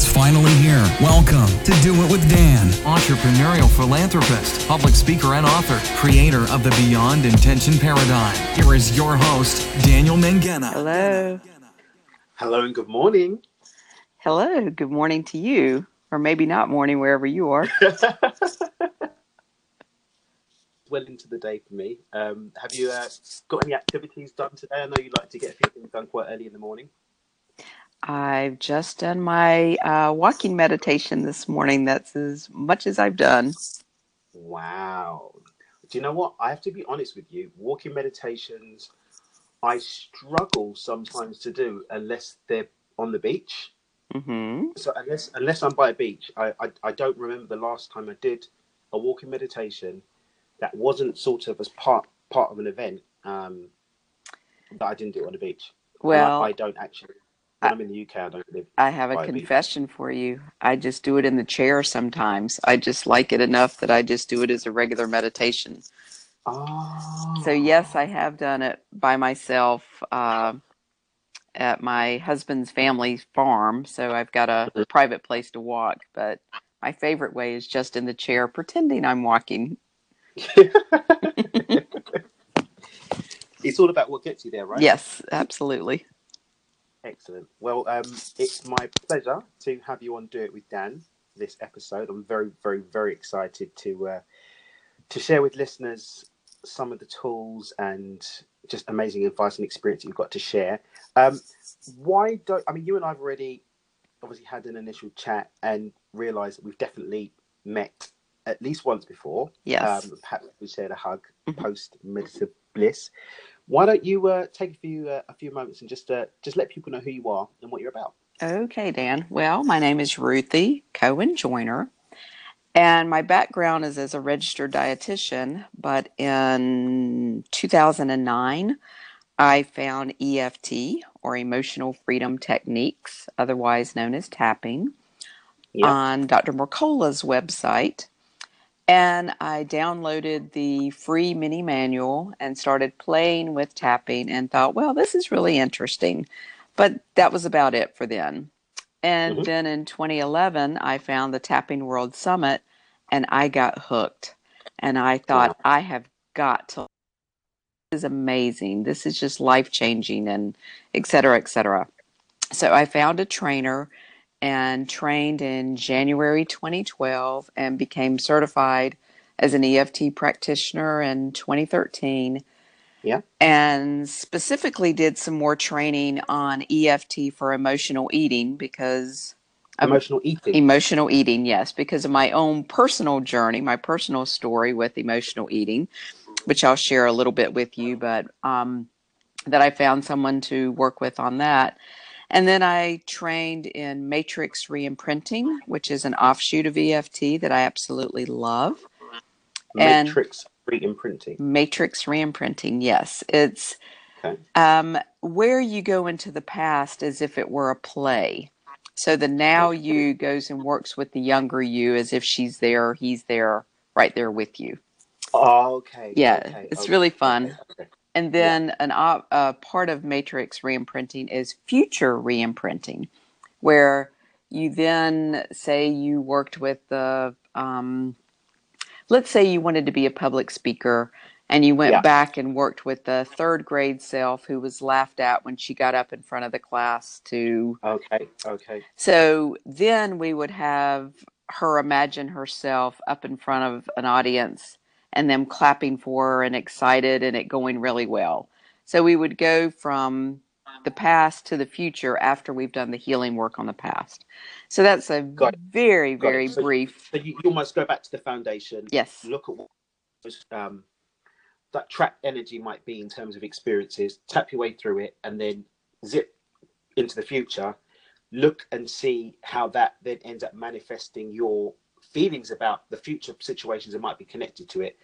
It's finally here. Welcome to Do It with Dan. entrepreneurial philanthropist, public speaker, and author, creator of the Beyond Intention Paradigm. Here is your host, Daniel Mangena. Hello. Hello and good morning. Hello. Good morning to you, or maybe not morning wherever you are. well into the day for me. Um, have you uh, got any activities done today? I know you like to get a few things done quite early in the morning. I've just done my uh, walking meditation this morning. That's as much as I've done. Wow. Do you know what? I have to be honest with you. Walking meditations, I struggle sometimes to do unless they're on the beach. hmm So unless unless I'm by a beach, I, I I don't remember the last time I did a walking meditation that wasn't sort of as part part of an event um, that I didn't do on the beach. Well, I, I don't actually. When I'm in the UK, I don't live. I have a confession for you. I just do it in the chair sometimes. I just like it enough that I just do it as a regular meditation. Oh. So, yes, I have done it by myself uh, at my husband's family farm. So, I've got a Mhm. private place to walk. But my favorite way is just in the chair, pretending I'm walking. it's all about what gets you there, right? Yes, absolutely. Excellent. Well, um, it's my pleasure to have you on Do It with Dan this episode. I'm very, very, very excited to uh, to share with listeners some of the tools and just amazing advice and experience you've got to share. Um, why don't I mean you and I've already obviously had an initial chat and realised that we've definitely met at least once before. Yes. Um, perhaps we shared a hug Mhm. post meditative bliss. Why don't you uh, take a few uh, a few moments and just uh, just let people know who you are and what you're about? Okay, Dan. Well, my name is Ruthie Cohen Joyner, and my background is as a registered dietitian. But in 2009, I found EFT or Emotional Freedom Techniques, otherwise known as tapping, Yeah. on Dr. Mercola's website. And I downloaded the free mini manual and started playing with tapping and thought, well, this is really interesting. But that was about it for then. And Mhm. then in 2011, I found the Tapping World Summit and I got hooked. And I thought, I have got to. This is amazing. This is just life changing and et cetera, et cetera. So I found a trainer and trained in January 2012 and became certified as an EFT practitioner in 2013. Yeah. And specifically did some more training on EFT for emotional eating because um, Emotional eating. emotional eating, yes, because of my own personal journey, my personal story with emotional eating, which I'll share a little bit with you, but um, that I found someone to work with on that. And then I trained in matrix reimprinting, which is an offshoot of EFT that I absolutely love. and- Matrix re-imprinting. Matrix reimprinting, yes. It's Okay. um, where you go into the past as if it were a play. So the now you goes and works with the younger you as if she's there, he's there, right there with you. Oh, okay. Yeah, okay, it's okay, really fun. okay. And then an op- uh, part of matrix reimprinting is future reimprinting, where you then say you worked with the, um, let's say you wanted to be a public speaker and you went Yeah. back and worked with the third grade self who was laughed at when she got up in front of the class to Okay, okay. so then we would have her imagine herself up in front of an audience and them clapping for her and excited and it going really well. So we would go from the past to the future after we've done the healing work on the past. So that's a very, Got very So- brief. So you, you almost go back to the foundation. Yes. Look at what was, um, that trapped energy might be in terms of experiences. Tap your way through it, and then zip into the future. Look and see how that then ends up manifesting your feelings about the future situations that might be connected to it,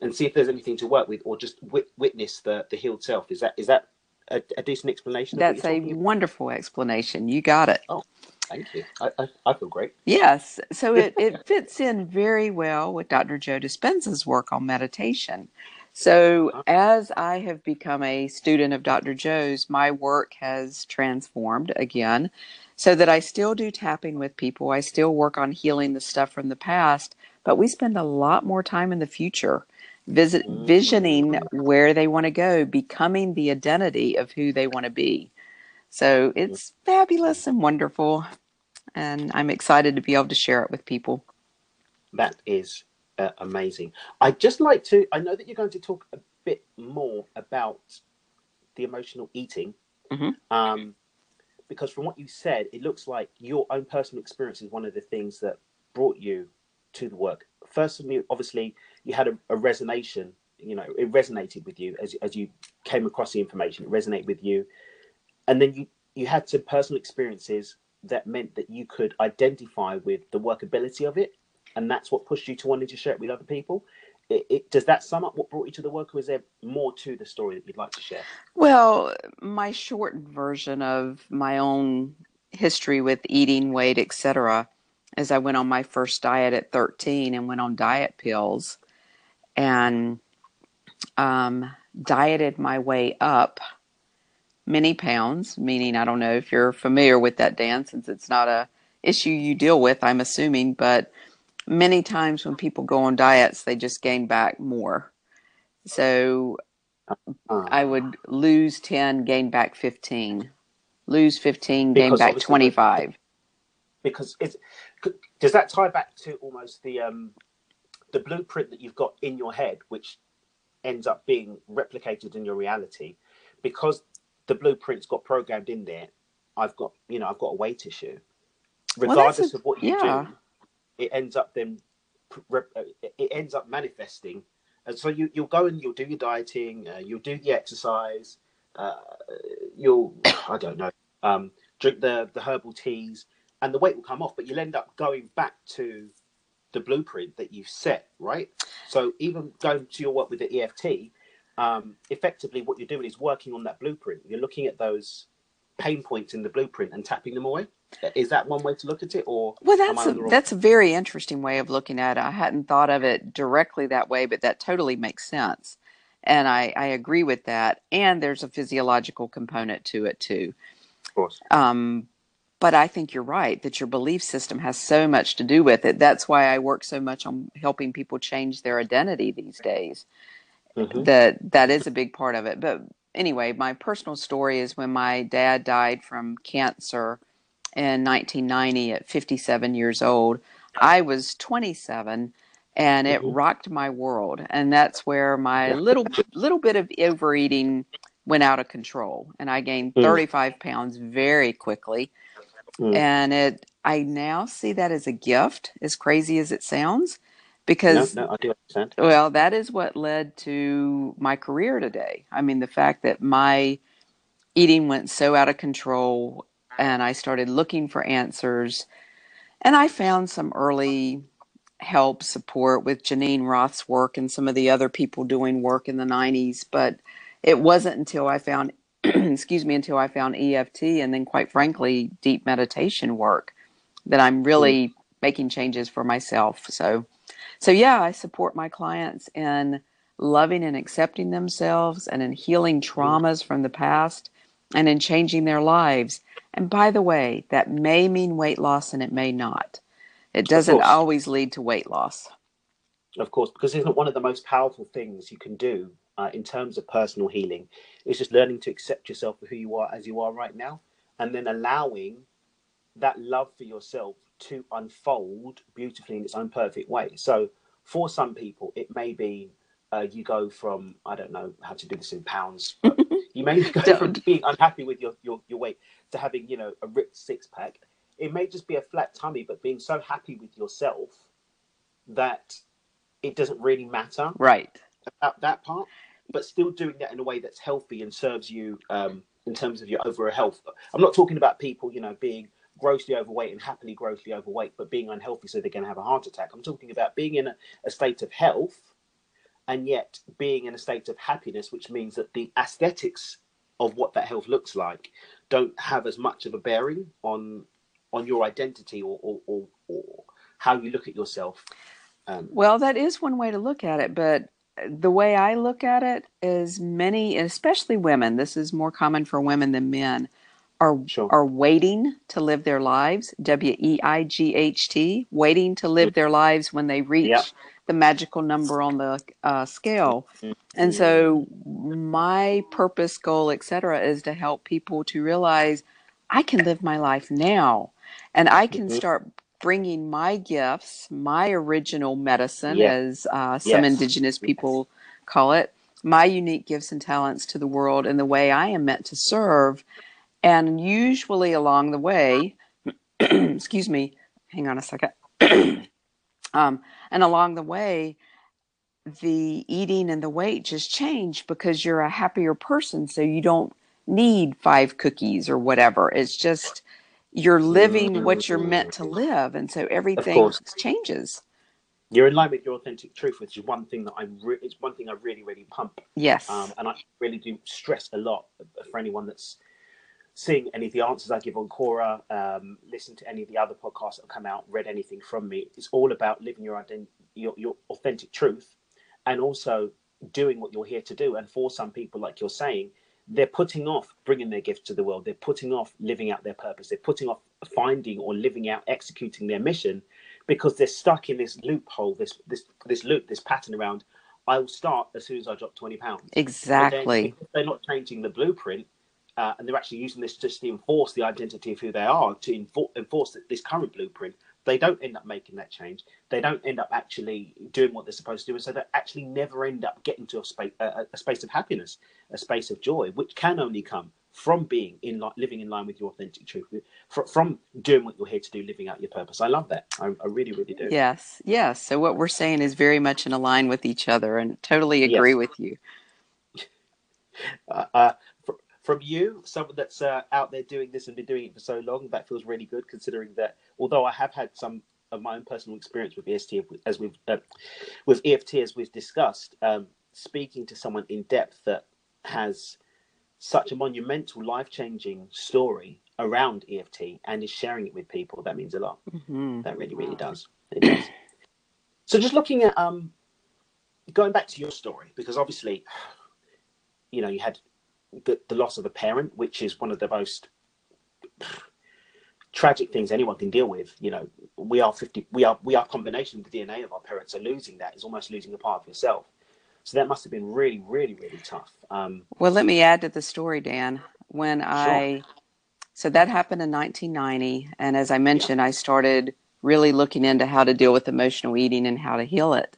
and see if there's anything to work with, or just wit- witness the the healed self. Is that is that a, a decent explanation? That's a about? wonderful explanation. You got it. Oh, Thank you. I, I, I feel great. Yes. So it, it fits in very well with Dr. Joe Dispenza's work on meditation. So uh-huh. as I have become a student of Dr. Joe's, my work has transformed again. so that I still do tapping with people. I still work on healing the stuff from the past, but we spend a lot more time in the future visit visioning where they want to go, becoming the identity of who they want to be. So it's fabulous and wonderful. And I'm excited to be able to share it with people. That is uh, amazing. I'd just like to, I know that you're going to talk a bit more about the emotional eating. Mhm. Um, because from what you said, it looks like your own personal experience is one of the things that brought you to the work. First of all, obviously, you had a, a resonation, you know, it resonated with you as, as you came across the information, it resonated with you. And then you, you had some personal experiences that meant that you could identify with the workability of it. And that's what pushed you to wanting to share it with other people. It, it, does that sum up what brought you to the work, or is there more to the story that you'd like to share? Well, my shortened version of my own history with eating, weight, etc., is I went on my first diet at 13 and went on diet pills and um, dieted my way up many pounds, meaning I don't know if you're familiar with that, Dan, since it's not a issue you deal with, I'm assuming, but many times when people go on diets, they just gain back more. So I would lose 10, gain back 15. Lose 15, gain Because back 25. because it's does that tie back to almost the um the blueprint that you've got in your head which ends up being replicated in your reality because the blueprint's got programmed in there i've got you know i've got a weight issue Well, regardless a- of what you yeah. do it ends up then uh, it ends up manifesting and so you, you'll go and you'll do your dieting uh, you'll do the exercise uh, you'll i don't know um, drink the, the herbal teas and the weight will come off but you'll end up going back to the blueprint that you've set right so even going to your work with the eft um, effectively what you're doing is working on that blueprint you're looking at those pain points in the blueprint and tapping them away is that one way to look at it or Well, that's a, on the wrong- that's a very interesting way of looking at it. I hadn't thought of it directly that way, but that totally makes sense. And I, I agree with that. And there's a physiological component to it too. of course Um, but I think you're right that your belief system has so much to do with it. That's why I work so much on helping people change their identity these days. Mhm. That that is a big part of it. But anyway, my personal story is when my dad died from cancer in 1990 at 57 years old. I was 27 and it Mhm. rocked my world and that's where my little little bit of overeating went out of control and I gained Mm. 35 pounds very quickly Mm. and it I now see that as a gift as crazy as it sounds no because no i do understand well, that is what led to my career today. I mean, the fact that my eating went so out of control and I started looking for answers and I found some early help support with Geneen Roth's work and some of the other people doing work in the 90s, but it wasn't until I found excuse me until I found EFT and then quite frankly deep meditation work that I'm hmm. really making changes for myself. So so yeah, I support my clients in loving and accepting themselves and in healing hmm. traumas from the past and in changing their lives. And by the way, that may mean weight loss and it may not. It doesn't always lead to weight loss. Of course, because isn't one of the most powerful things you can do uh, in terms of personal healing It's just learning to accept yourself for who you are as you are right now, and then allowing that love for yourself to unfold beautifully in its own perfect way. So, for some people, it may be uh, you go from I don't know how to do this in pounds, but you may go from being unhappy with your, your your weight to having you know a ripped six pack. It may just be a flat tummy, but being so happy with yourself that it doesn't really matter Right. about that part, but still doing that in a way that's healthy and serves you um, in terms of your overall health. I'm not talking about people, you know, being grossly overweight and happily grossly overweight, but being unhealthy so they're going to have a heart attack. I'm talking about being in a, a state of health and yet being in a state of happiness, which means that the aesthetics of what that health looks like don't have as much of a bearing on on your identity or or, or, or how you look at yourself. Um, Well, that is one way to look at it, but the way I look at it is many, especially women, this is more common for women than men, are Sure. are waiting to live their lives w e i g h t waiting to live their lives when they reach Yep. the magical number on the uh, scale and so my purpose goal etc is to help people to realize i can live my life now and i can Mhm. start bringing my gifts my original medicine as uh, some Yes. indigenous people call it my unique gifts and talents to the world in the way i am meant to serve. And usually along the way excuse me hang on a second. Um, and along the way the eating and the weight just change because you're a happier person so you don't need five cookies or whatever. It's just you're living what you're meant to live and so everything changes You're in line with your authentic truth, which is one thing that I re- it's one thing I really really pump, yes um, and I really do stress a lot for anyone that's seeing any of the answers I give on Quora, um, listen to any of the other podcasts that have come out, read anything from me. It's all about living your ident- your, your authentic truth, and also doing what you're here to do. And for some people, like you're saying, they're putting off bringing their gifts to the world. They're putting off living out their purpose. They're putting off finding or living out, executing their mission, because they're stuck in this loophole, this this this loop, this pattern around. I will start as soon as I drop twenty pounds. Exactly they're not changing the blueprint, uh, and they're actually using this just to enforce the identity of who they are, to enfor- enforce this current blueprint, they don't end up making that change. They don't end up actually doing what they're supposed to do, and so they actually never end up getting to a space, a, a space of happiness, a space of joy, which can only come from being in li- living in line with your authentic truth, from, from doing what you're here to do, living out your purpose. I love that. I, I really, really do. yes yes so what we're saying is very much in line with each other and totally Yes. agree with you uh, uh, fr- from you, someone that's uh, out there doing this and been doing it for so long, that feels really good. Considering that, although I have had some of my own personal experience with EST, as we've uh, with EFT, as we've discussed, um, speaking to someone in depth that has such a monumental, life-changing story around EFT and is sharing it with people, that means a lot. hmm That really, really does. It does. So, just looking at um, going back to your story, because obviously, you know, you had the, the loss of a parent, which is one of the most tragic things anyone can deal with. You know, we are fifty. We are we are combination of the DNA of our parents. So losing that is almost losing a part of yourself. So that must have been really, really, really tough. Um, Well, let me add to the story, Dan. When I, so that happened in 1990. And as I mentioned, I started really looking into how to deal with emotional eating and how to heal it.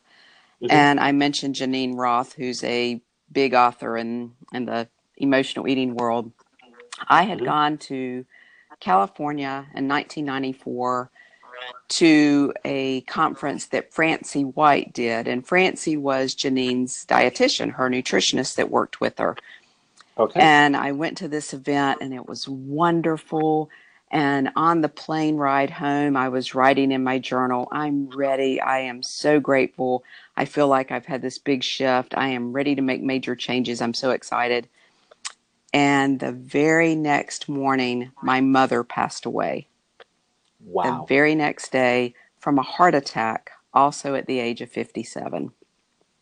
Mhm. And I mentioned Geneen Roth, who's a big author in, in the emotional eating world. I had Mhm. gone to California in 1994 to a conference that Francie White did. And Francie was Geneen's dietitian, her nutritionist that worked with her. okay. And I went to this event and it was wonderful. And on the plane ride home, I was writing in my journal, I'm ready. I am so grateful. I feel like I've had this big shift. I am ready to make major changes. I'm so excited. And the very next morning, my mother passed away. wow. The very next day from a heart attack, also at the age of 57.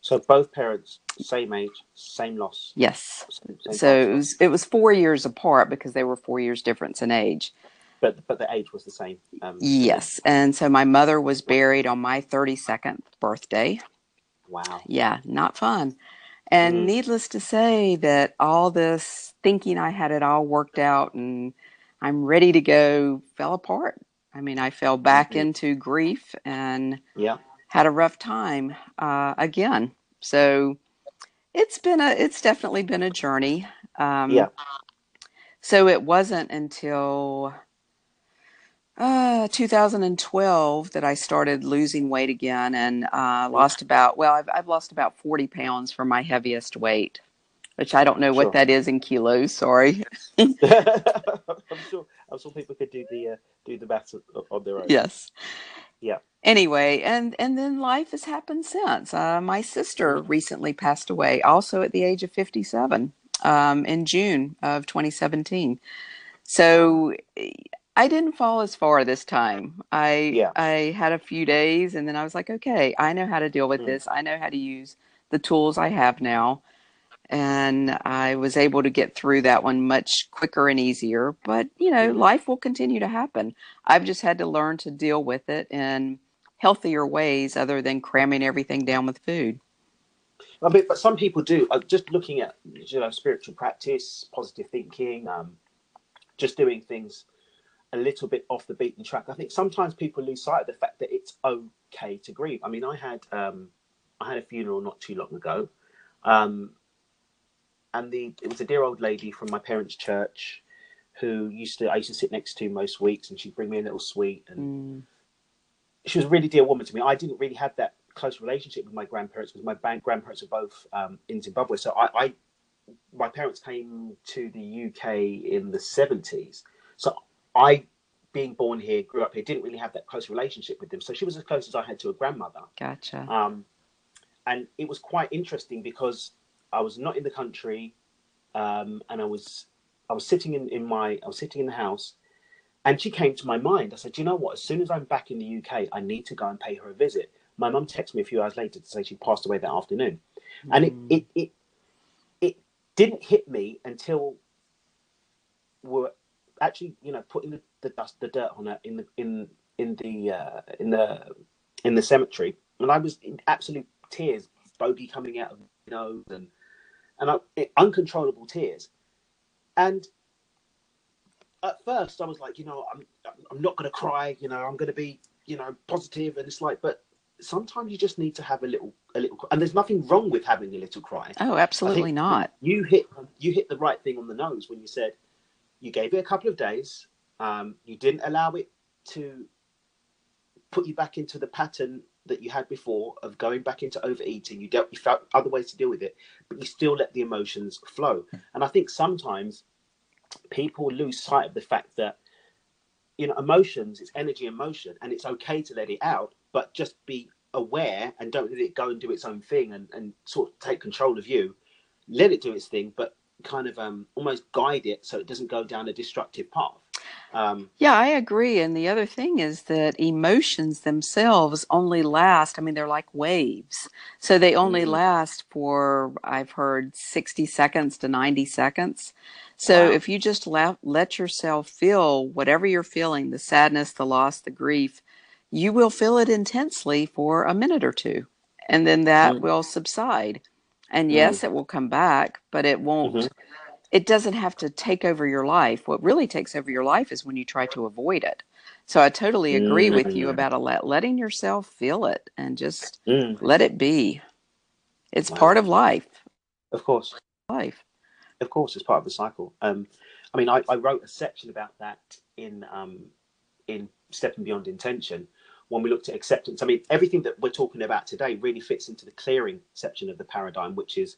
So both parents, same age, same loss. Yes. Same, same So it was, it was four years apart because they were four years difference in age. but but the age was the same. Um, Yes. And so my mother was buried on my 32nd birthday. Wow. Yeah, not fun. And Mm. needless to say, that all this thinking I had it all worked out and I'm ready to go fell apart. I mean, I fell back Mhm. into grief and Yeah. had a rough time uh, again. So it's been a, it's definitely been a journey. Um, Yeah. So it wasn't until uh, 2012 that I started losing weight again and uh, lost about, well, I've, I've lost about 40 pounds from my heaviest weight, which I don't know Sure. what that is in kilos. Sorry. I'm sure. I'm sure people could do the uh, do the maths on- on their own. Yes. Yeah. Anyway, and and then life has happened since. Uh, my sister recently passed away, also at the age of 57, um, in June of 2017. So I didn't fall as far this time. I Yeah. I had a few days, and then I was like, okay, I know how to deal with Mm. this. I know how to use the tools I have now. and I was able to get through that one much quicker and easier. But, you know, life will continue to happen. I've just had to learn to deal with it in healthier ways other than cramming everything down with food. I mean, but some people do. Uh, just looking at you know spiritual practice, positive thinking, um, just doing things a little bit off the beaten track. I think sometimes people lose sight of the fact that it's okay to grieve. I mean, I had um, I had a funeral not too long ago, um, and the it was a dear old lady from my parents' church who used to I used to sit next to most weeks, and she'd bring me a little sweet, and Mm. she was a really dear woman to me. I didn't really have that close relationship with my grandparents because my grandparents were both um, in Zimbabwe. So I, I, my parents came to the UK in the seventies. So I, being born here, grew up here, didn't really have that close relationship with them. So she was as close as I had to a grandmother. Gotcha. Um, and it was quite interesting because I was not in the country, um, and I was I was sitting in, in my I was sitting in the house, and she came to my mind. I said, you know what? As soon as I'm back in the UK, I need to go and pay her a visit. My mum texted me a few hours later to say she passed away that afternoon, and it it it it didn't hit me until we're actually you know putting the, the dust the dirt on her in the in in the uh, in the in the cemetery, and I was in absolute tears, bogey coming out of my nose, and and I, it, uncontrollable tears. And at first, I was like, you know, I'm I'm not going to cry. You know, I'm going to be you know positive, and it's like, but sometimes you just need to have a little a little, and there's nothing wrong with having a little cry. Oh, absolutely not. You hit you hit the right thing on the nose when you said you gave it a couple of days. Um, you didn't allow it to put you back into the pattern that you had before of going back into overeating. You dealt you felt other ways to deal with it, but you still let the emotions flow. And I think sometimes people lose sight of the fact that you know emotions it's energy and motion and it's okay to let it out but just be aware and don't let it go and do its own thing and, and sort of take control of you let it do its thing but kind of um almost guide it so it doesn't go down a destructive path um Yeah, I agree. And the other thing is that emotions themselves only last, I mean, they're like waves. So they only Mhm. last for, I've heard, 60 seconds to 90 seconds. So Wow. if you just let, let yourself feel whatever you're feeling, the sadness, the loss, the grief, you will feel it intensely for a minute or two. And then that Mm. will subside. And yes, it will come back, but it won't Mhm. it doesn't have to take over your life. What really takes over your life is when you try to avoid it. So I totally agree with you Mm. about a let, letting yourself feel it and just Mm. let it be. It's Wow. part of life. of course Life. of course it's part of the cycle um i mean i, I wrote a section about that in um in stepping beyond intention when we looked at acceptance. I mean everything that we're talking about today really fits into the clearing section of the paradigm which is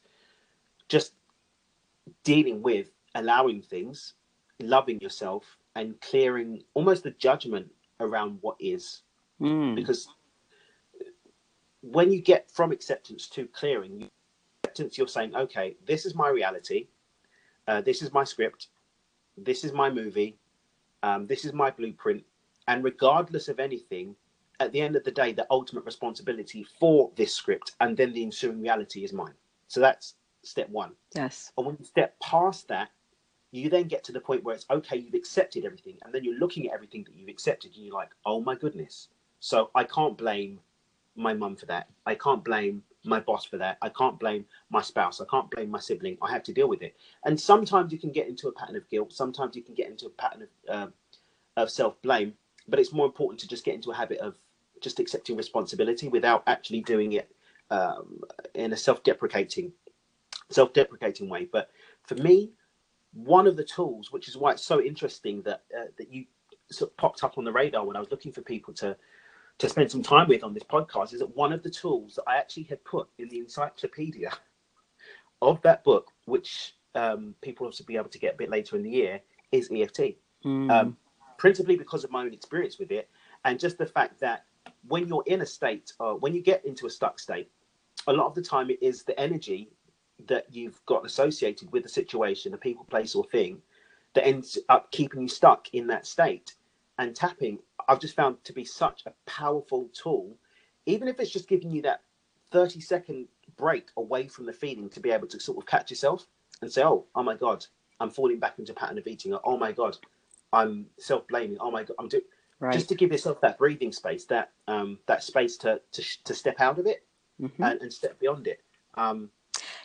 just dealing with allowing things loving yourself and clearing almost the judgment around what is. Mm. because when you get from acceptance to clearing acceptance you're saying okay this is my reality. Uh, this is my script. This is my movie. Um, this is my blueprint. And regardless of anything at the end of the day the ultimate responsibility for this script and then the ensuing reality is mine so that's step one Yes. and when you step past that, you then get to the point where it's okay, you've accepted everything. And then you're looking at everything that you've accepted and you're like, oh my goodness. So I can't blame my mum for that. I can't blame my boss for that. I can't blame my spouse. I can't blame my sibling. I have to deal with it. And sometimes you can get into a pattern of guilt. Sometimes you can get into a pattern of, uh, of self blame. But it's more important to just get into a habit of just accepting responsibility without actually doing it um, in a self deprecating self-deprecating way. But for me, one of the tools, which is why it's so interesting that uh, that you sort of popped up on the radar when I was looking for people to to spend some time with on this podcast, is that one of the tools that I actually had put in the encyclopedia of that book, which um, people also be able to get a bit later in the year, is EFT. Mm. Um, principally because of my own experience with it, and just the fact that when you're in a state, uh, when you get into a stuck state, a lot of the time it is the energy that you've got associated with the situation, a people, place, or thing that ends up keeping you stuck in that state. And tapping, I've just found to be such a powerful tool, even if it's just giving you that 30 second break away from the feeling to be able to sort of catch yourself and say, "Oh, oh my god, I'm falling back into a pattern of eating." "Oh my god, I'm self-blaming." "Oh my god, I'm doing." Right. Just to give yourself that breathing space, that um, that space to to, to step out of it Mhm. and, and step beyond it. Um,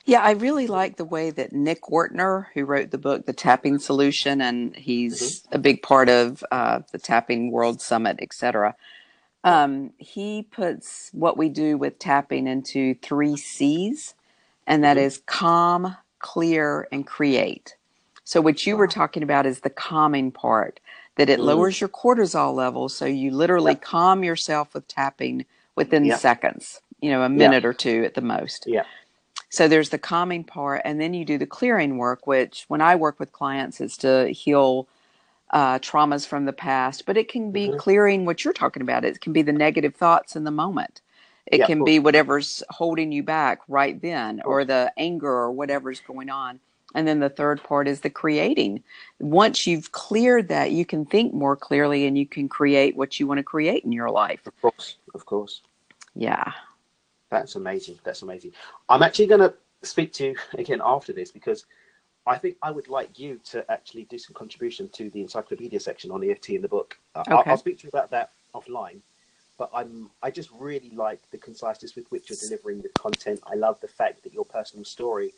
Yeah, I really like the way that Nick Ortner, who wrote the book The Tapping Solution, and he's a big part of uh, the Tapping World Summit, et cetera. Um, he puts what we do with tapping into three C's, and that Mhm. is calm, clear, and create. So, what you were talking about is the calming part, that it Mm. lowers your cortisol levels. So, you literally Yep. calm yourself with tapping within Yep. seconds, you know, a minute or two at the most. yeah, So there's the calming part, and then you do the clearing work, which when I work with clients is to heal uh, traumas from the past. But it can be Mhm. clearing what you're talking about. It can be the negative thoughts in the moment. It Yeah, can be whatever's holding you back right then, or the anger or whatever's going on. And then the third part is the creating. Once you've cleared that, you can think more clearly and you can create what you want to create in your life. of course, of course. Yeah. That's amazing. That's amazing. I'm actually going to speak to you again after this because I think I would like you to actually do some contribution to the encyclopedia section on EFT in the book. Uh, I'll, Okay. I'll speak to you about that offline. But I'm I just really like the conciseness with which you're delivering the content. I love the fact that your personal story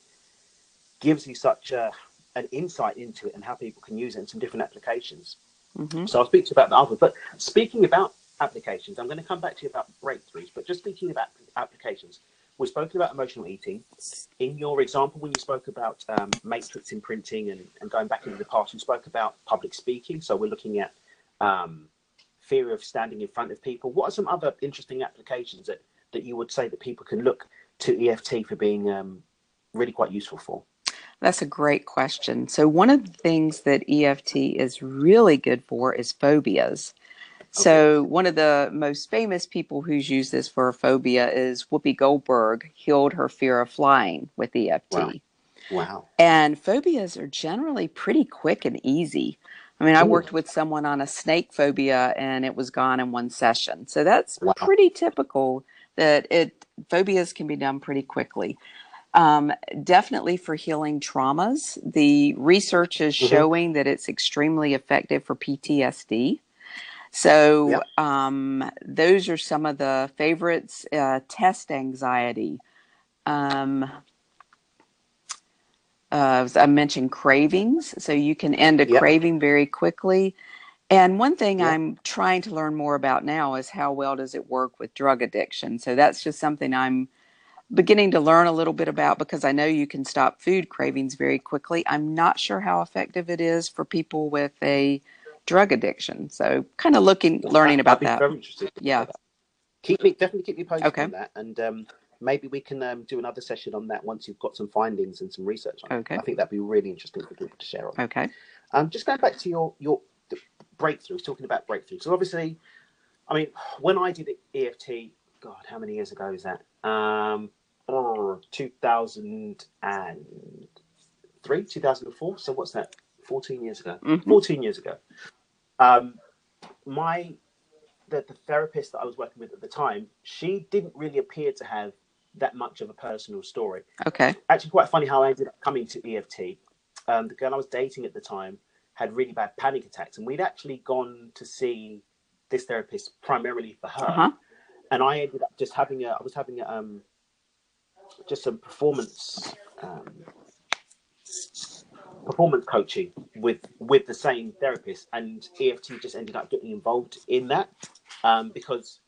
gives you such a, an insight into it and how people can use it in some different applications. hmm So I'll speak to you about that after. But speaking about applications, I'm going to come back to you about breakthroughs. But just speaking about applications, we've spoken about emotional eating. In your example, when you spoke about um, matrix imprinting and, and going back into the past, you spoke about public speaking. So we're looking at um, fear of standing in front of people. What are some other interesting applications that, that you would say that people can look to EFT for being um, really quite useful for? That's a great question. So, one of the things that EFT is really good for is phobias. So, one of the most famous people who's used this for a phobia is Whoopi Goldberg, healed her fear of flying with EFT. Wow. Wow. And phobias are generally pretty quick and easy. I mean, I worked with someone on a snake phobia and it was gone in one session. So, that's Wow. pretty typical that it phobias can be done pretty quickly. Um, definitely for healing traumas. The research is Mhm. showing that it's extremely effective for PTSD. So Yep. um, those are some of the favorites. Uh, test anxiety. Um, uh, I mentioned cravings, so you can end a Yep. craving very quickly. And one thing Yep. I'm trying to learn more about now is how well does it work with drug addiction. So that's just something I'm beginning to learn a little bit about because I know you can stop food cravings very quickly. I'm not sure how effective it is for people with a drug addiction. So kind of looking, learning about that. Yeah. keep me definitely keep me posted Okay. on that, and um, maybe we can um, do another session on that once you've got some findings and some research on Okay. it. I think that'd be really interesting for people to share on. Okay. Um, just going back to your your breakthroughs, talking about breakthroughs. So obviously, I mean, when I did the EFT, God, how many years ago is that? Um, 2003, 2004. So what's that? 14 years ago. Mhm. 14 years ago. Um, my the, the therapist that I was working with at the time, she didn't really appear to have that much of a personal story. Okay. Actually, quite funny how I ended up coming to EFT. Um, the girl I was dating at the time had really bad panic attacks, and we'd actually gone to see this therapist primarily for her. Uh-huh. And I ended up just having a, I was having a, um, just some performance, um, performance coaching with with the same therapist, and EFT just ended up getting involved in that um, because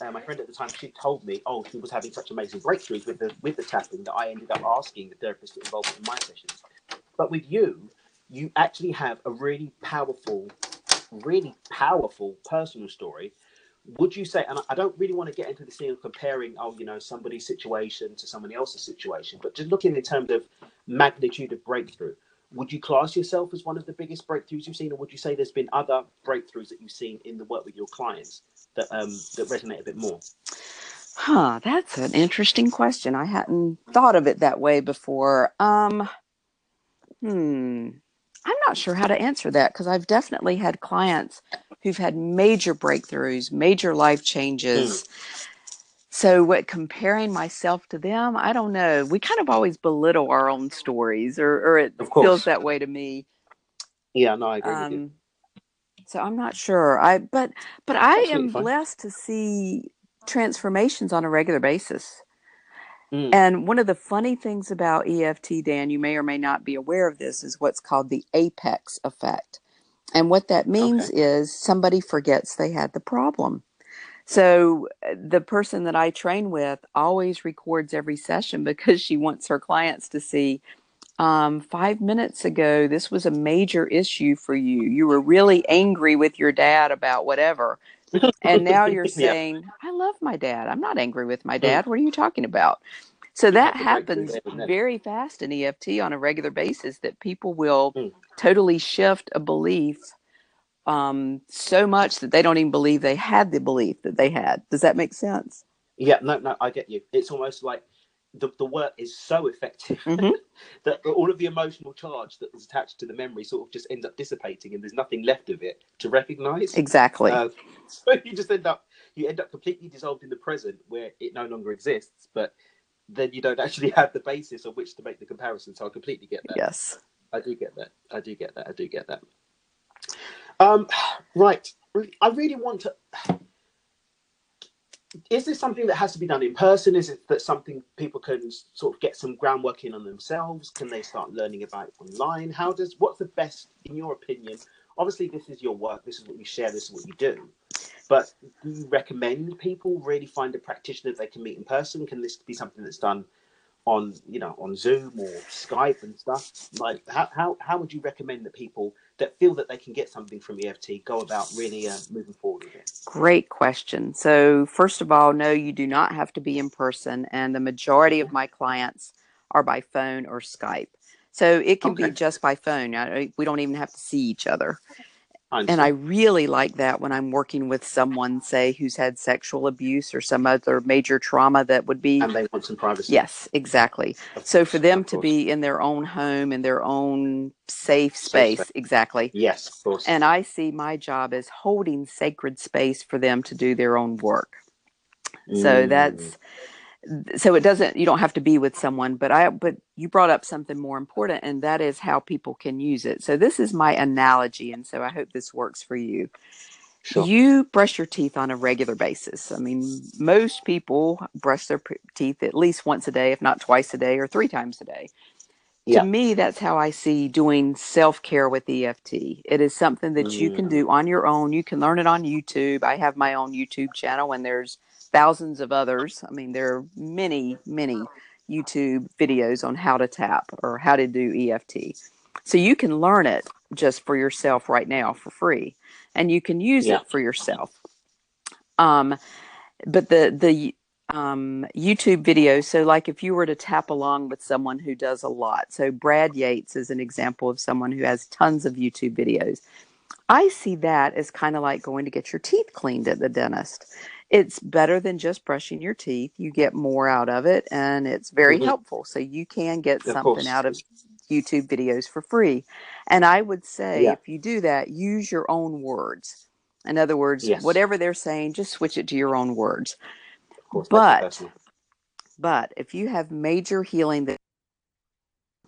uh, my friend at the time she told me, oh, she was having such amazing breakthroughs with the with the tapping that I ended up asking the therapist to involve in my sessions. But with you, you actually have a really powerful, really powerful personal story. Would you say, and I- don't really want to get into this thing of comparing, oh, you know, somebody's situation to somebody else's situation, but just looking in terms of magnitude of breakthrough, would you class yourself as one of the biggest breakthroughs you've seen, or would you say there's been other breakthroughs that you've seen in the work with your clients that um, that resonate a bit more? Huh, that's an interesting question. I hadn't thought of it that way before. Um, hmm, I'm not sure how to answer that because I've definitely had clients who've had major breakthroughs, major life changes. so what comparing myself to them, I don't know. We kind of always belittle our own stories, or or it feels that way to me. Yeah, no, I agree with you. Um, so I'm not sure. I but but I Absolutely am fine. blessed to see transformations on a regular basis. Mm. And one of the funny things about EFT, Dan, you may or may not be aware of this, is what's called the apex effect. And what that means is somebody forgets they had the problem. So uh, the person that I train with always records every session because she wants her clients to see um, five minutes ago, this was a major issue for you. You were really angry with your dad about whatever. And now you're Yeah. saying, I love my dad. I'm not angry with my Mm. dad. What are you talking about? So that have to break through happens there and then. very fast in EFT on a regular basis that people will Mm. totally shift a belief um, so much that they don't even believe they had the belief that they had. Does that make sense? Yeah, no, no, I get you. It's almost like the, the work is so effective Mhm. that all of the emotional charge that was attached to the memory sort of just ends up dissipating and there's nothing left of it to recognize. Exactly. Uh, so you just end up you end up completely dissolved in the present where it no longer exists, but then you don't actually have the basis on which to make the comparison. So I completely get that. yes. I do get that. I do get that. I do get that. Um, right. I really want to. Is this something that has to be done in person? Is it that something people can sort of get some groundwork in on themselves? Can they start learning about online? How does what's the best, in your opinion? Obviously, this is your work. This is what you share. This is what you do. But do you recommend people really find a practitioner they can meet in person? Can this be something that's done on you know on Zoom or Skype and stuff? Like how how, how would you recommend that people that feel that they can get something from EFT go about really uh, moving forward with it? Great question. So, first of all, no, you do not have to be in person, and the majority of my clients are by phone or Skype. So, it can Okay. be just by phone. I- We don't even have to see each other. And I really like that when I'm working with someone, say, who's had sexual abuse or some other major trauma that would be. and they want some privacy. Yes, exactly. So for them to be in their own home, in their own safe Safe space, exactly. Yes, of course. And I see my job as holding sacred space for them to do their own work. So Mm. that's so it doesn't you don't have to be with someone, but I but you brought up something more important and that is how people can use it. So this is my analogy and so I hope this works for you. sure. You brush your teeth on a regular basis. I mean, most people brush their p- teeth at least once a day, if not twice a day or three times a day. Yeah. To me, that's how I see doing self care with EFT. It is something that you can Mm. do on your own. You can learn it on YouTube. I have my own YouTube channel, and there's thousands of others. I mean, there are many, many YouTube videos on how to tap or how to do EFT. So you can learn it just for yourself right now for free, and you can use Yeah. it for yourself. Um, but the the um, YouTube videos. So, like if you were to tap along with someone who does a lot. So, Brad Yates is an example of someone who has tons of YouTube videos. I see that as kind of like going to get your teeth cleaned at the dentist. It's better than just brushing your teeth. You get more out of it, and it's very Mhm. helpful. So, you can get Of something course. out of YouTube videos for free. And I would say Yeah. if you do that, use your own words. In other words, Yes. whatever they're saying, just switch it to your own words. Course, but- But if you have major healing that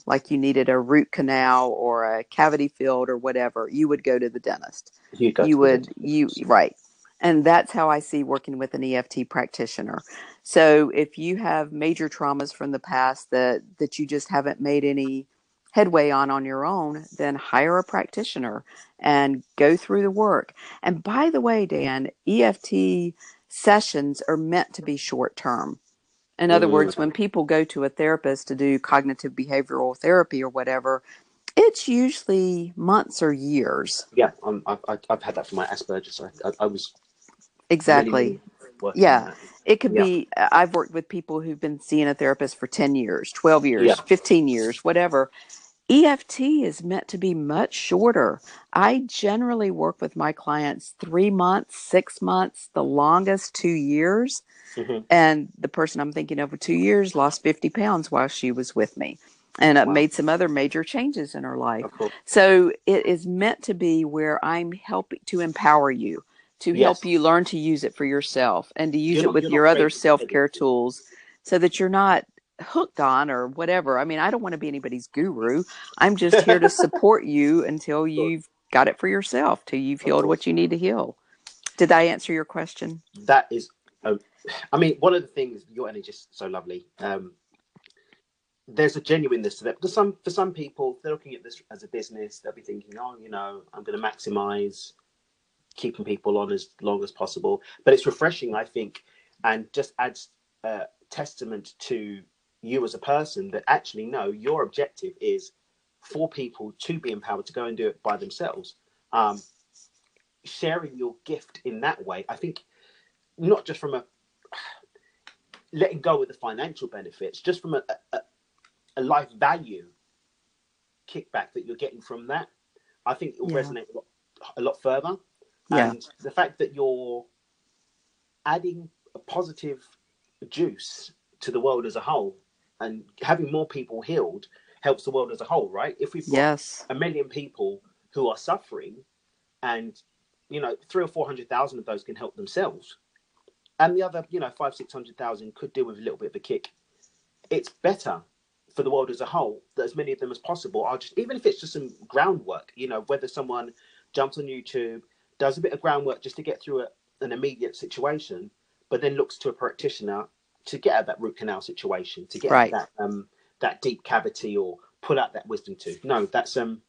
like you needed a root canal or a cavity filled or whatever, you would go to the dentist. you, you would dentist, you right. And that's how I see working with an EFT practitioner. So if you have major traumas from the past that that you just haven't made any headway on on your own, then hire a practitioner and go through the work. And by the way, Dan, EFT sessions are meant to be short term. In other Mm. words, when people go to a therapist to do cognitive behavioral therapy or whatever, it's usually months or years. Yeah, I'm, I've, I've I've had that for my Asperger's. I, I, I was Exactly. really, really Yeah. It could Yeah. be, uh, I've worked with people who've been seeing a therapist for 10 years, 12 years, Yeah. 15 years, whatever. EFT is meant to be much shorter. I generally work with my clients three months, six months, the longest two years. Mhm. And the person I'm thinking of for two years lost 50 pounds while she was with me and uh, Wow. made some other major changes in her life. Of course. So it is meant to be where I'm helping to empower you to Yes. help you learn to use it for yourself and to use it with your other self care tools so that you're not hooked on or whatever. I mean, I don't want to be anybody's guru. I'm just here to support you until you've got it for yourself, till you've healed what you need to heal. Did I answer your question? that is uh, i mean one of the things your energy is so lovely um there's a genuineness to that because some for some people they're looking at this as a business they'll be thinking oh you know i'm going to maximize keeping people on as long as possible but it's refreshing i think and just adds uh, testament to you as a person that actually no your objective is for people to be empowered to go and do it by themselves um, sharing your gift in that way i think not just from a letting go of the financial benefits, just from a, a, a life value kickback that you're getting from that, I think it will Yeah. resonate a lot, a lot further. Yeah. And the fact that you're adding a positive juice to the world as a whole and having more people healed helps the world as a whole, right? If we've got Yes. a million people who are suffering and you know three or four hundred thousand of those can help themselves and the other you know five six hundred thousand could do with a little bit of a kick it's better for the world as a whole that as many of them as possible are just even if it's just some groundwork you know whether someone jumps on youtube does a bit of groundwork just to get through a, an immediate situation but then looks to a practitioner to get out that root canal situation to get Right. that um that deep cavity or pull out that wisdom tooth no that's um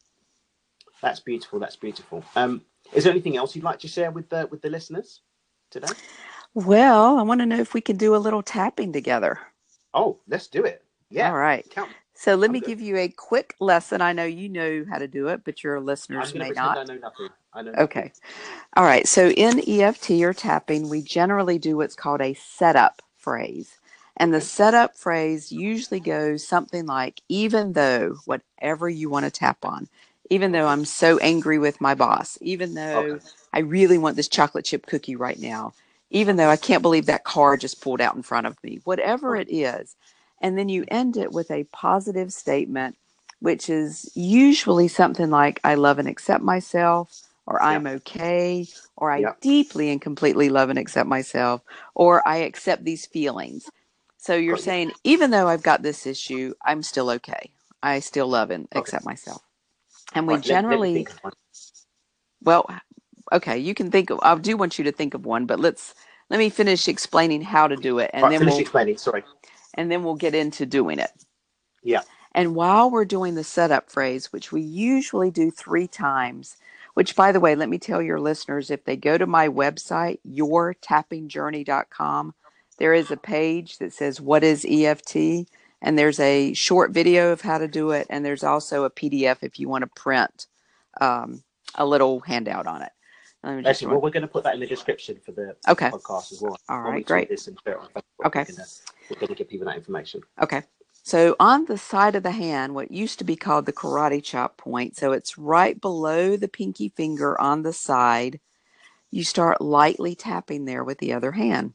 that's beautiful that's beautiful um is there anything else you'd like to share with the with the listeners today Well, I want to know if we can do a little tapping together. oh let's do it yeah All right. count So let I'm me good. give you a quick lesson. I know you know how to do it, but your listeners may not. i know nothing i know nothing. Okay. All right. So in EFT or tapping, we generally do what's called a setup phrase. And the setup phrase usually goes something like, even though whatever you want to tap on, even though I'm so angry with my boss, even though Okay. I really want this chocolate chip cookie right now, even though I can't believe that car just pulled out in front of me, whatever it is. And then you end it with a positive statement, which is usually something like, I love and accept myself, or Yeah. I'm okay, or I Yeah. deeply and completely love and accept myself, or I accept these feelings. So you're saying, even though I've got this issue, I'm still okay. I still love and Okay. accept myself. And we Right, let- let generally, of one. well, okay, you can think of, I do want you to think of one, but let's, let me finish explaining how to do it and right, then finish we'll, explaining sorry and then we'll get into doing it. yeah And while we're doing the setup phrase, which we usually do three times, which by the way, let me tell your listeners if they go to my website, yourtappingjourney.com, there is a page that says, What is EFT? And there's a short video of how to do it. And there's also a PDF if you want to print um, a little handout on it. Me just actually well we're going to put that in the description for the Okay. podcast as well All right, we great. this and share it on Facebook, Okay. we're going to give people that information Okay. So on the side of the hand, what used to be called the karate chop point, so it's right below the pinky finger on the side, you start lightly tapping there with the other hand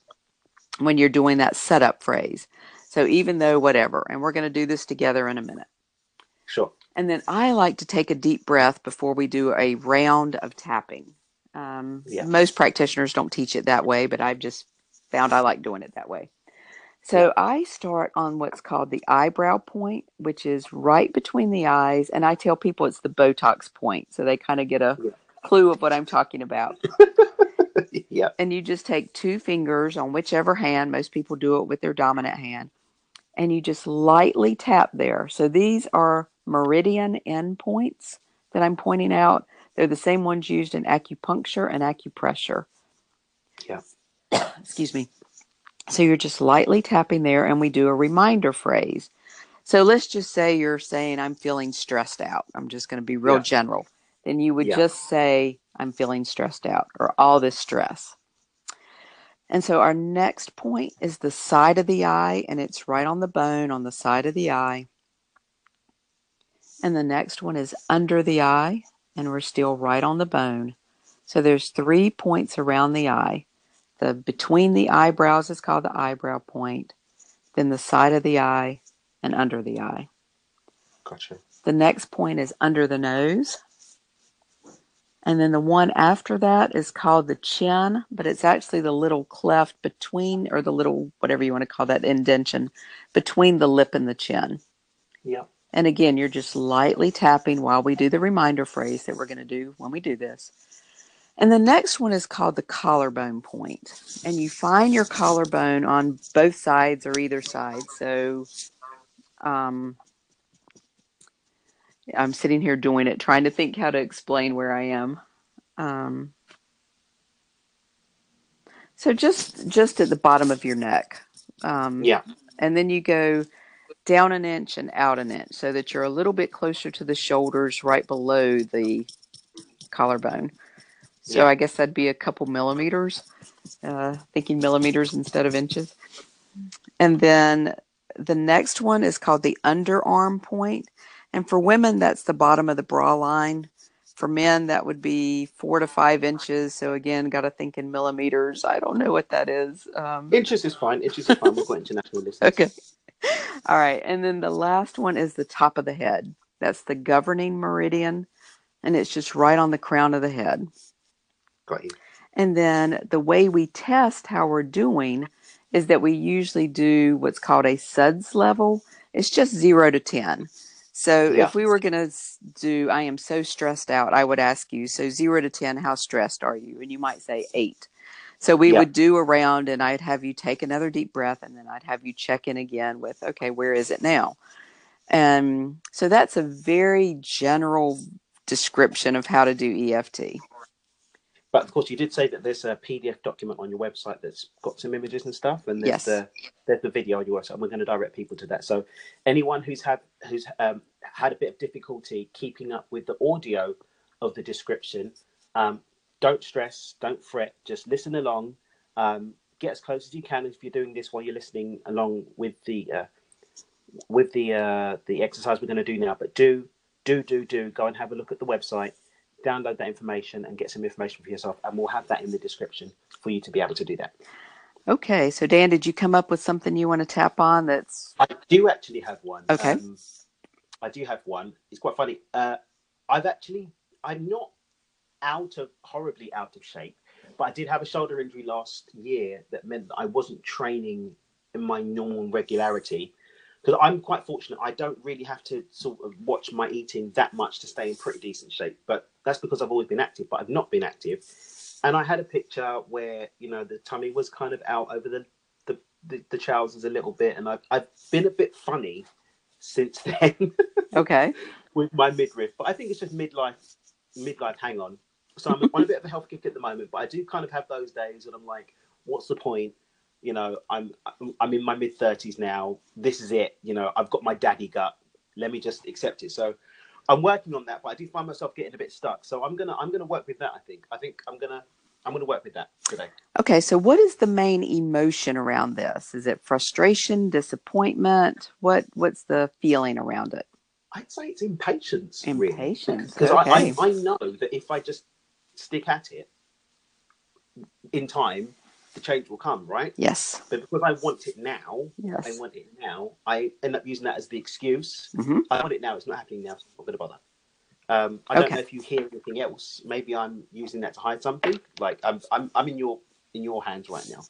when you're doing that setup phrase. So even though whatever, and we're going to do this together in a minute. sure And then I like to take a deep breath before we do a round of tapping. Um, Yeah. Most practitioners don't teach it that way, but I've just found I like doing it that way. So I start on what's called the eyebrow point, which is right between the eyes. And I tell people it's the Botox point. So they kind of get a Yeah. clue of what I'm talking about. yeah And you just take two fingers on whichever hand. Most people do it with their dominant hand. And you just lightly tap there. So these are meridian endpoints that I'm pointing out. They're the same ones used in acupuncture and acupressure. Yeah. Excuse me. So you're just lightly tapping there, and we do a reminder phrase. So let's just say you're saying, I'm feeling stressed out. I'm just going to be real Yeah. general. Then you would Yeah. just say, I'm feeling stressed out, or all this stress. And so our next point is the side of the eye, and it's right on the bone on the side of the eye. And the next one is under the eye, and we're still right on the bone. So there's three points around the eye. The between the eyebrows is called the eyebrow point, then the side of the eye, and under the eye. gotcha The next point is under the nose. And then the one after that is called the chin, but it's actually the little cleft between, or the little, whatever you want to call that, indention between the lip and the chin. Yeah. And again, you're just lightly tapping while we do the reminder phrase that we're going to do when we do this. And the next one is called the collarbone point. And you find your collarbone on both sides or either side. So um, I'm sitting here doing it, trying to think how to explain where I am. Um, so just just at the bottom of your neck. Um, Yeah. and then you go down an inch and out an inch so that you're a little bit closer to the shoulders right below the collarbone. So Yeah. I guess that'd be a couple millimeters, uh, thinking millimeters instead of inches. And then the next one is called the underarm point. And for women, that's the bottom of the bra line. For men, that would be four to five inches. So again, got to think in millimeters. I don't know what that is. Um, Inches is fine. Inches is fine. We've got international listeners. Okay. All right. And then the last one is the top of the head. That's the governing meridian. And it's just right on the crown of the head. Got you. And then the way we test how we're doing is that we usually do what's called a SUDS level. It's just zero to 10. So Yeah. if we were going to do, I am so stressed out, I would ask you, so zero to 10, how stressed are you? And you might say eight. So we Yeah. would do a round and I'd have you take another deep breath and then I'd have you check in again with, okay, where is it now? And so that's a very general description of how to do EFT. But of course, you did say that there's a PDF document on your website that's got some images and stuff, and there's Yes. the there's the video on your website. And we're going to direct people to that. So anyone who's had who's um, had a bit of difficulty keeping up with the audio of the description, um, don't stress, don't fret, just listen along. Um, get as close as you can if you're doing this while you're listening along with the uh, with the uh, the exercise we're going to do now. But do do do do go and have a look at the website download that information and get some information for yourself and we'll have that in the description for you to be able to do that Okay, so Dan, did you come up with something you want to tap on that's i do actually have one Okay. um, i do have one it's quite funny uh, i've actually i'm not out of horribly out of shape but i did have a shoulder injury last year that meant that i wasn't training in my normal regularity because i'm quite fortunate i don't really have to sort of watch my eating that much to stay in pretty decent shape but that's because i've always been active but i've not been active and I had a picture where you know the tummy was kind of out over the the, the, the trousers a little bit, and I've I've been a bit funny since then okay? with my midriff, but I think it's just midlife midlife hang on. So I'm on a bit of a health kick at the moment, but I do kind of have those days that I'm like, what's the point? You know, I'm I'm in my mid thirties now. This is it. You know, I've got my daddy gut. Let me just accept it. So I'm working on that, but I do find myself getting a bit stuck. So I'm gonna I'm gonna work with that. I think I think I'm gonna I'm gonna work with that today. Okay, so what is the main emotion around this? Is it frustration, disappointment? What what's the feeling around it? I'd say it's impatience. Impatience, Because okay. I, I, I know that if I just stick at it in time, the change will come, right? Yes. But because I want it now, I want it now, I end up using that as the excuse. hmm I want it now, it's not happening now, so I'm not going to bother. Um, I don't know if you hear anything else. Maybe I'm using that to hide something. Like I'm, I'm, I'm in your in your hands right now.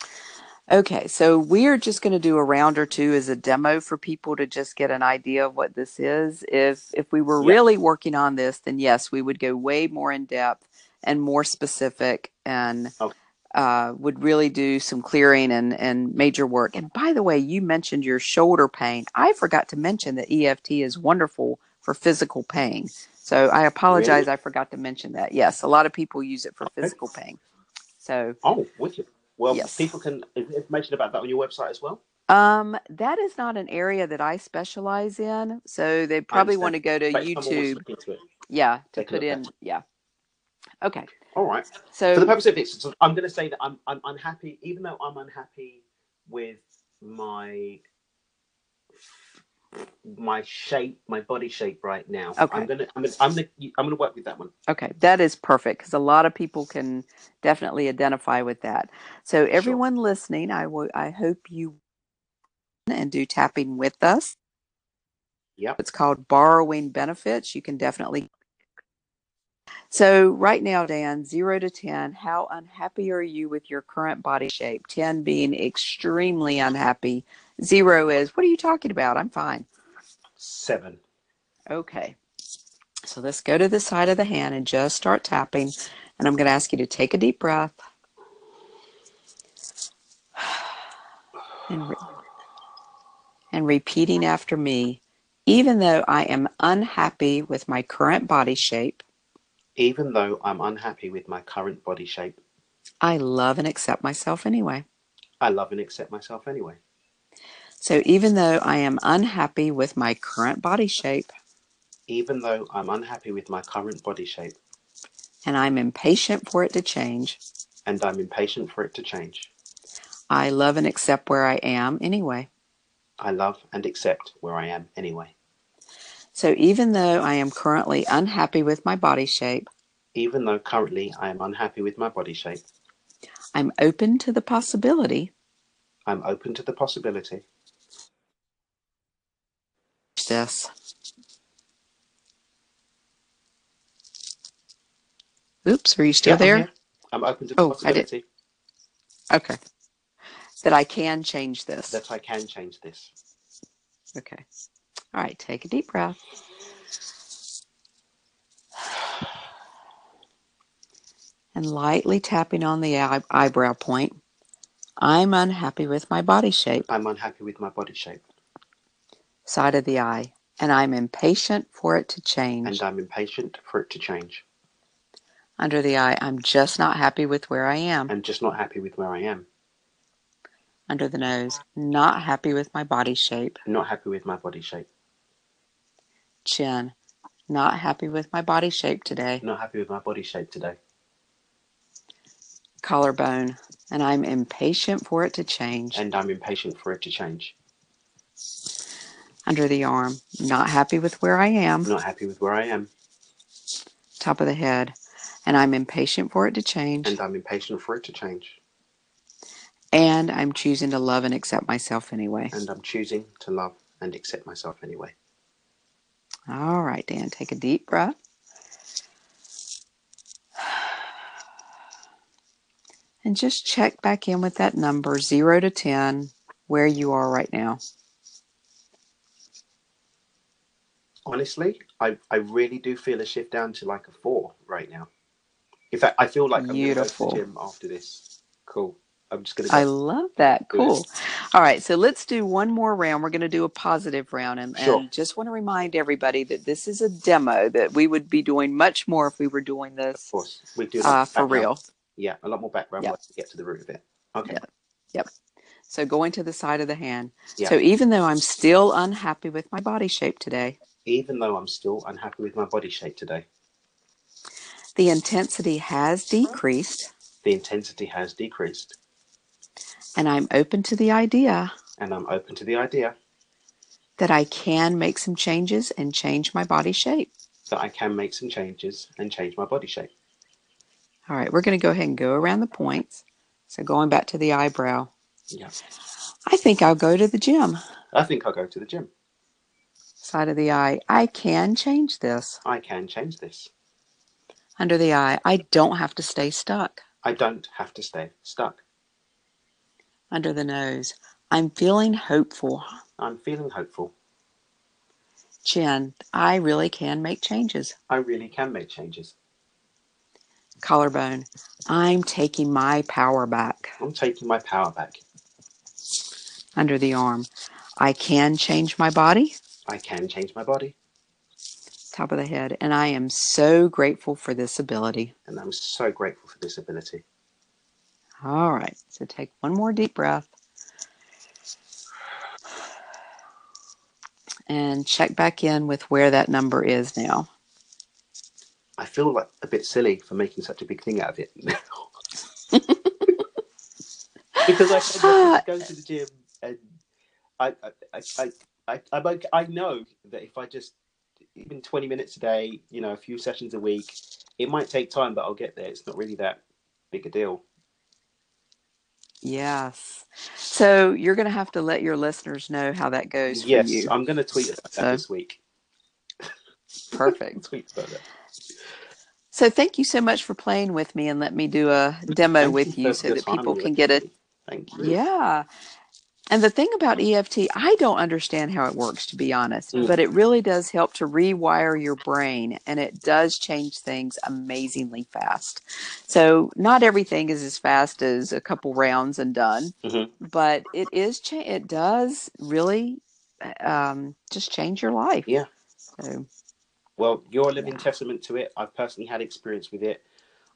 Okay, so we're just going to do a round or two as a demo for people to just get an idea of what this is. If if we were Yeah. really working on this, then yes, we would go way more in depth and more specific and Okay. uh, would really do some clearing and, and major work. And by the way, you mentioned your shoulder pain. I forgot to mention that EFT is wonderful for physical pain. So I apologize, Really? I forgot to mention that. Yes, a lot of people use it for physical pain. So Oh, wicked. Well, Yes. people can information about that on your website as well. Um, that is not an area that I specialize in, so they probably want to go to But to YouTube. it. Yeah, to take put in. Yeah. Okay. All right. So for the purpose of this, I'm going to say that I'm I'm unhappy, even though I'm unhappy with my my shape, my body shape right now. Okay. I'm gonna I'm gonna I'm gonna I'm gonna work with that one. Okay, that is perfect because a lot of people can definitely identify with that. So everyone listening, I will I hope you and do tapping with us. Yep. It's called borrowing benefits. You can definitely So, right now, Dan, zero to 10, how unhappy are you with your current body shape? 10 being extremely unhappy. Zero is, what are you talking about? I'm fine. Seven. Okay. So, let's go to the side of the hand and just start tapping. And I'm going to ask you to take a deep breath. And, re- and repeating after me, even though I am unhappy with my current body shape, Even though I'm unhappy with my current body shape, I love and accept myself anyway. I love and accept myself anyway. So even though I am unhappy with my current body shape Even though I'm unhappy with my current body shape and I'm impatient for it to change, and I'm impatient for it to change, I love and accept where I am anyway. I love and accept where I am anyway. So even though I am currently unhappy with my body shape, Even though currently I am unhappy with my body shape, I'm open to the possibility I'm open to the possibility. this. Oops, are you still Yeah, I'm there? I'm open to the Oh, I did. Okay. That I can change this. that I can change this. Okay. All right, take a deep breath. And lightly tapping on the eye- eyebrow point. I'm unhappy with my body shape, I'm unhappy with my body shape side of the eye, and I'm impatient for it to change. and I'm impatient for it to change. Under the eye, I'm just not happy with where I am. I'm just not happy with where I am. Under the nose, not happy with my body shape. I'm not happy with my body shape. Chin, not happy with my body shape today. Not happy with my body shape today. Collarbone, and I'm impatient for it to change. And I'm impatient for it to change. Under the arm, not happy with where I am. Not happy with where I am. Top of the head, and I'm impatient for it to change. And I'm impatient for it to change. And I'm choosing to love and accept myself anyway. And I'm choosing to love and accept myself anyway. All right, Dan, take a deep breath. And just check back in with that number, zero to 10, where you are right now. Honestly, I, I really do feel a shift down to like a four right now. In fact, I feel like I'm going to go to the gym after this. Cool. I'm just gonna. go. love that. Cool. All right, so let's do one more round. We're going to do a positive round. And, Sure. and just want to remind everybody that this is a demo, that we would be doing much more if we were doing this Of course. We do uh, for real. Yeah, a lot more background work to get to the root of it. Okay. Yep. So going to the side of the hand. Yeah. So even though I'm still unhappy with my body shape today, Even though I'm still unhappy with my body shape today, the intensity has decreased the intensity has decreased. And I'm open to the idea And I'm open to the idea that I can make some changes and change my body shape. that I can make some changes and change my body shape. All right, we're going to go ahead and go around the points. So going back to the eyebrow, Yeah. I think I'll go to the gym. I think I'll go to the gym. Side of the eye, I can change this. I can change this. Under the eye, I don't have to stay stuck. I don't have to stay stuck. Under the nose, I'm feeling hopeful. I'm feeling hopeful. Chin, I really can make changes. I really can make changes. Collarbone, I'm taking my power back. I'm taking my power back. Under the arm, I can change my body. I can change my body. Top of the head, and I am so grateful for this ability. And I'm so grateful for this ability. All right, so take one more deep breath. And check back in with where that number is now. I feel like a bit silly for making such a big thing out of it. now. because I said go to the gym and I I, I, I, I, okay- I know that if I just even 20 minutes a day, you know, a few sessions a week, it might take time, but I'll get there. It's not really that big a deal. Yes. So you're going to have to let your listeners know how that goes yes. I'm going to tweet about that this week. Perfect. tweet about that. So thank you so much for playing with me and let me do a demo Thank with you so that people can get it. Thank you. Yeah. And the thing about EFT, I don't understand how it works, to be honest, Mm. but it really does help to rewire your brain and it does change things amazingly fast. So, not everything is as fast as a couple rounds and done, Mhm. but it is, cha- it does really um, just change your life. Yeah. So, Well, you're a living Yeah. testament to it. I've personally had experience with it.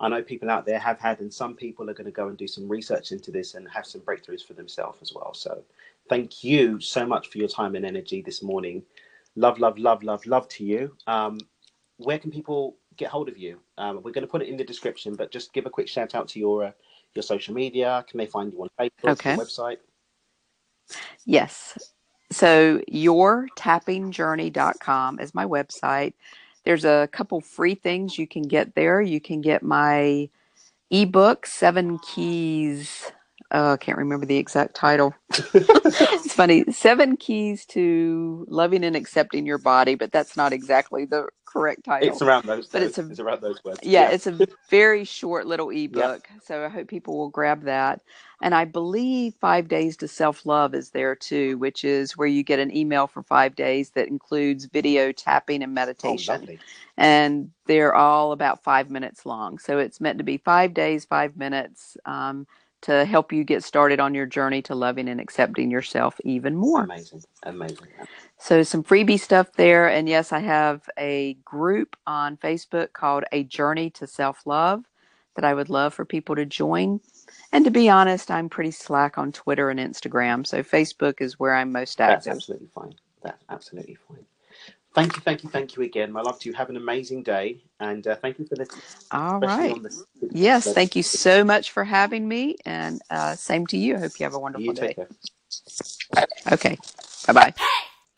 I know people out there have had, and some people are going to go and do some research into this and have some breakthroughs for themselves as well. So, thank you so much for your time and energy this morning. Love, love, love, love, love to you. Um, where can people get hold of you? Um, we're going to put it in the description, but just give a quick shout out to your uh, your social media. Can they find you on Facebook, Okay. your website? Yes. So yourtappingjourney.com is my website. There's a couple free things you can get there. You can get my ebook, Seven Keys. Oh, I can't remember the exact title. it's funny. Seven Keys to Loving and Accepting Your Body, but that's not exactly the correct title. It's around those. But it's a- it's around those words. Yeah, it's a very short little ebook. So I hope people will grab that. And I believe Five Days to Self Love is there too, which is where you get an email for five days that includes video tapping and oh, meditation. lovely. and they're all about five minutes long. So it's meant to be five days, five minutes um, to help you get started on your journey to loving and accepting yourself even more. Amazing, amazing. So some freebie stuff there. And yes, I have a group on Facebook called A Journey to Self Love that I would love for people to join. And to be honest, I'm pretty slack on Twitter and Instagram. So Facebook is where I'm most active. That's absolutely fine. That's absolutely fine. Thank you, thank you, thank you again. My love to you. Have an amazing day, and uh, thank you for this. All right. especially right. on the- Yes, the- thank you so much for having me. And uh, same to you. I hope you have a wonderful day. care. Okay. Bye bye.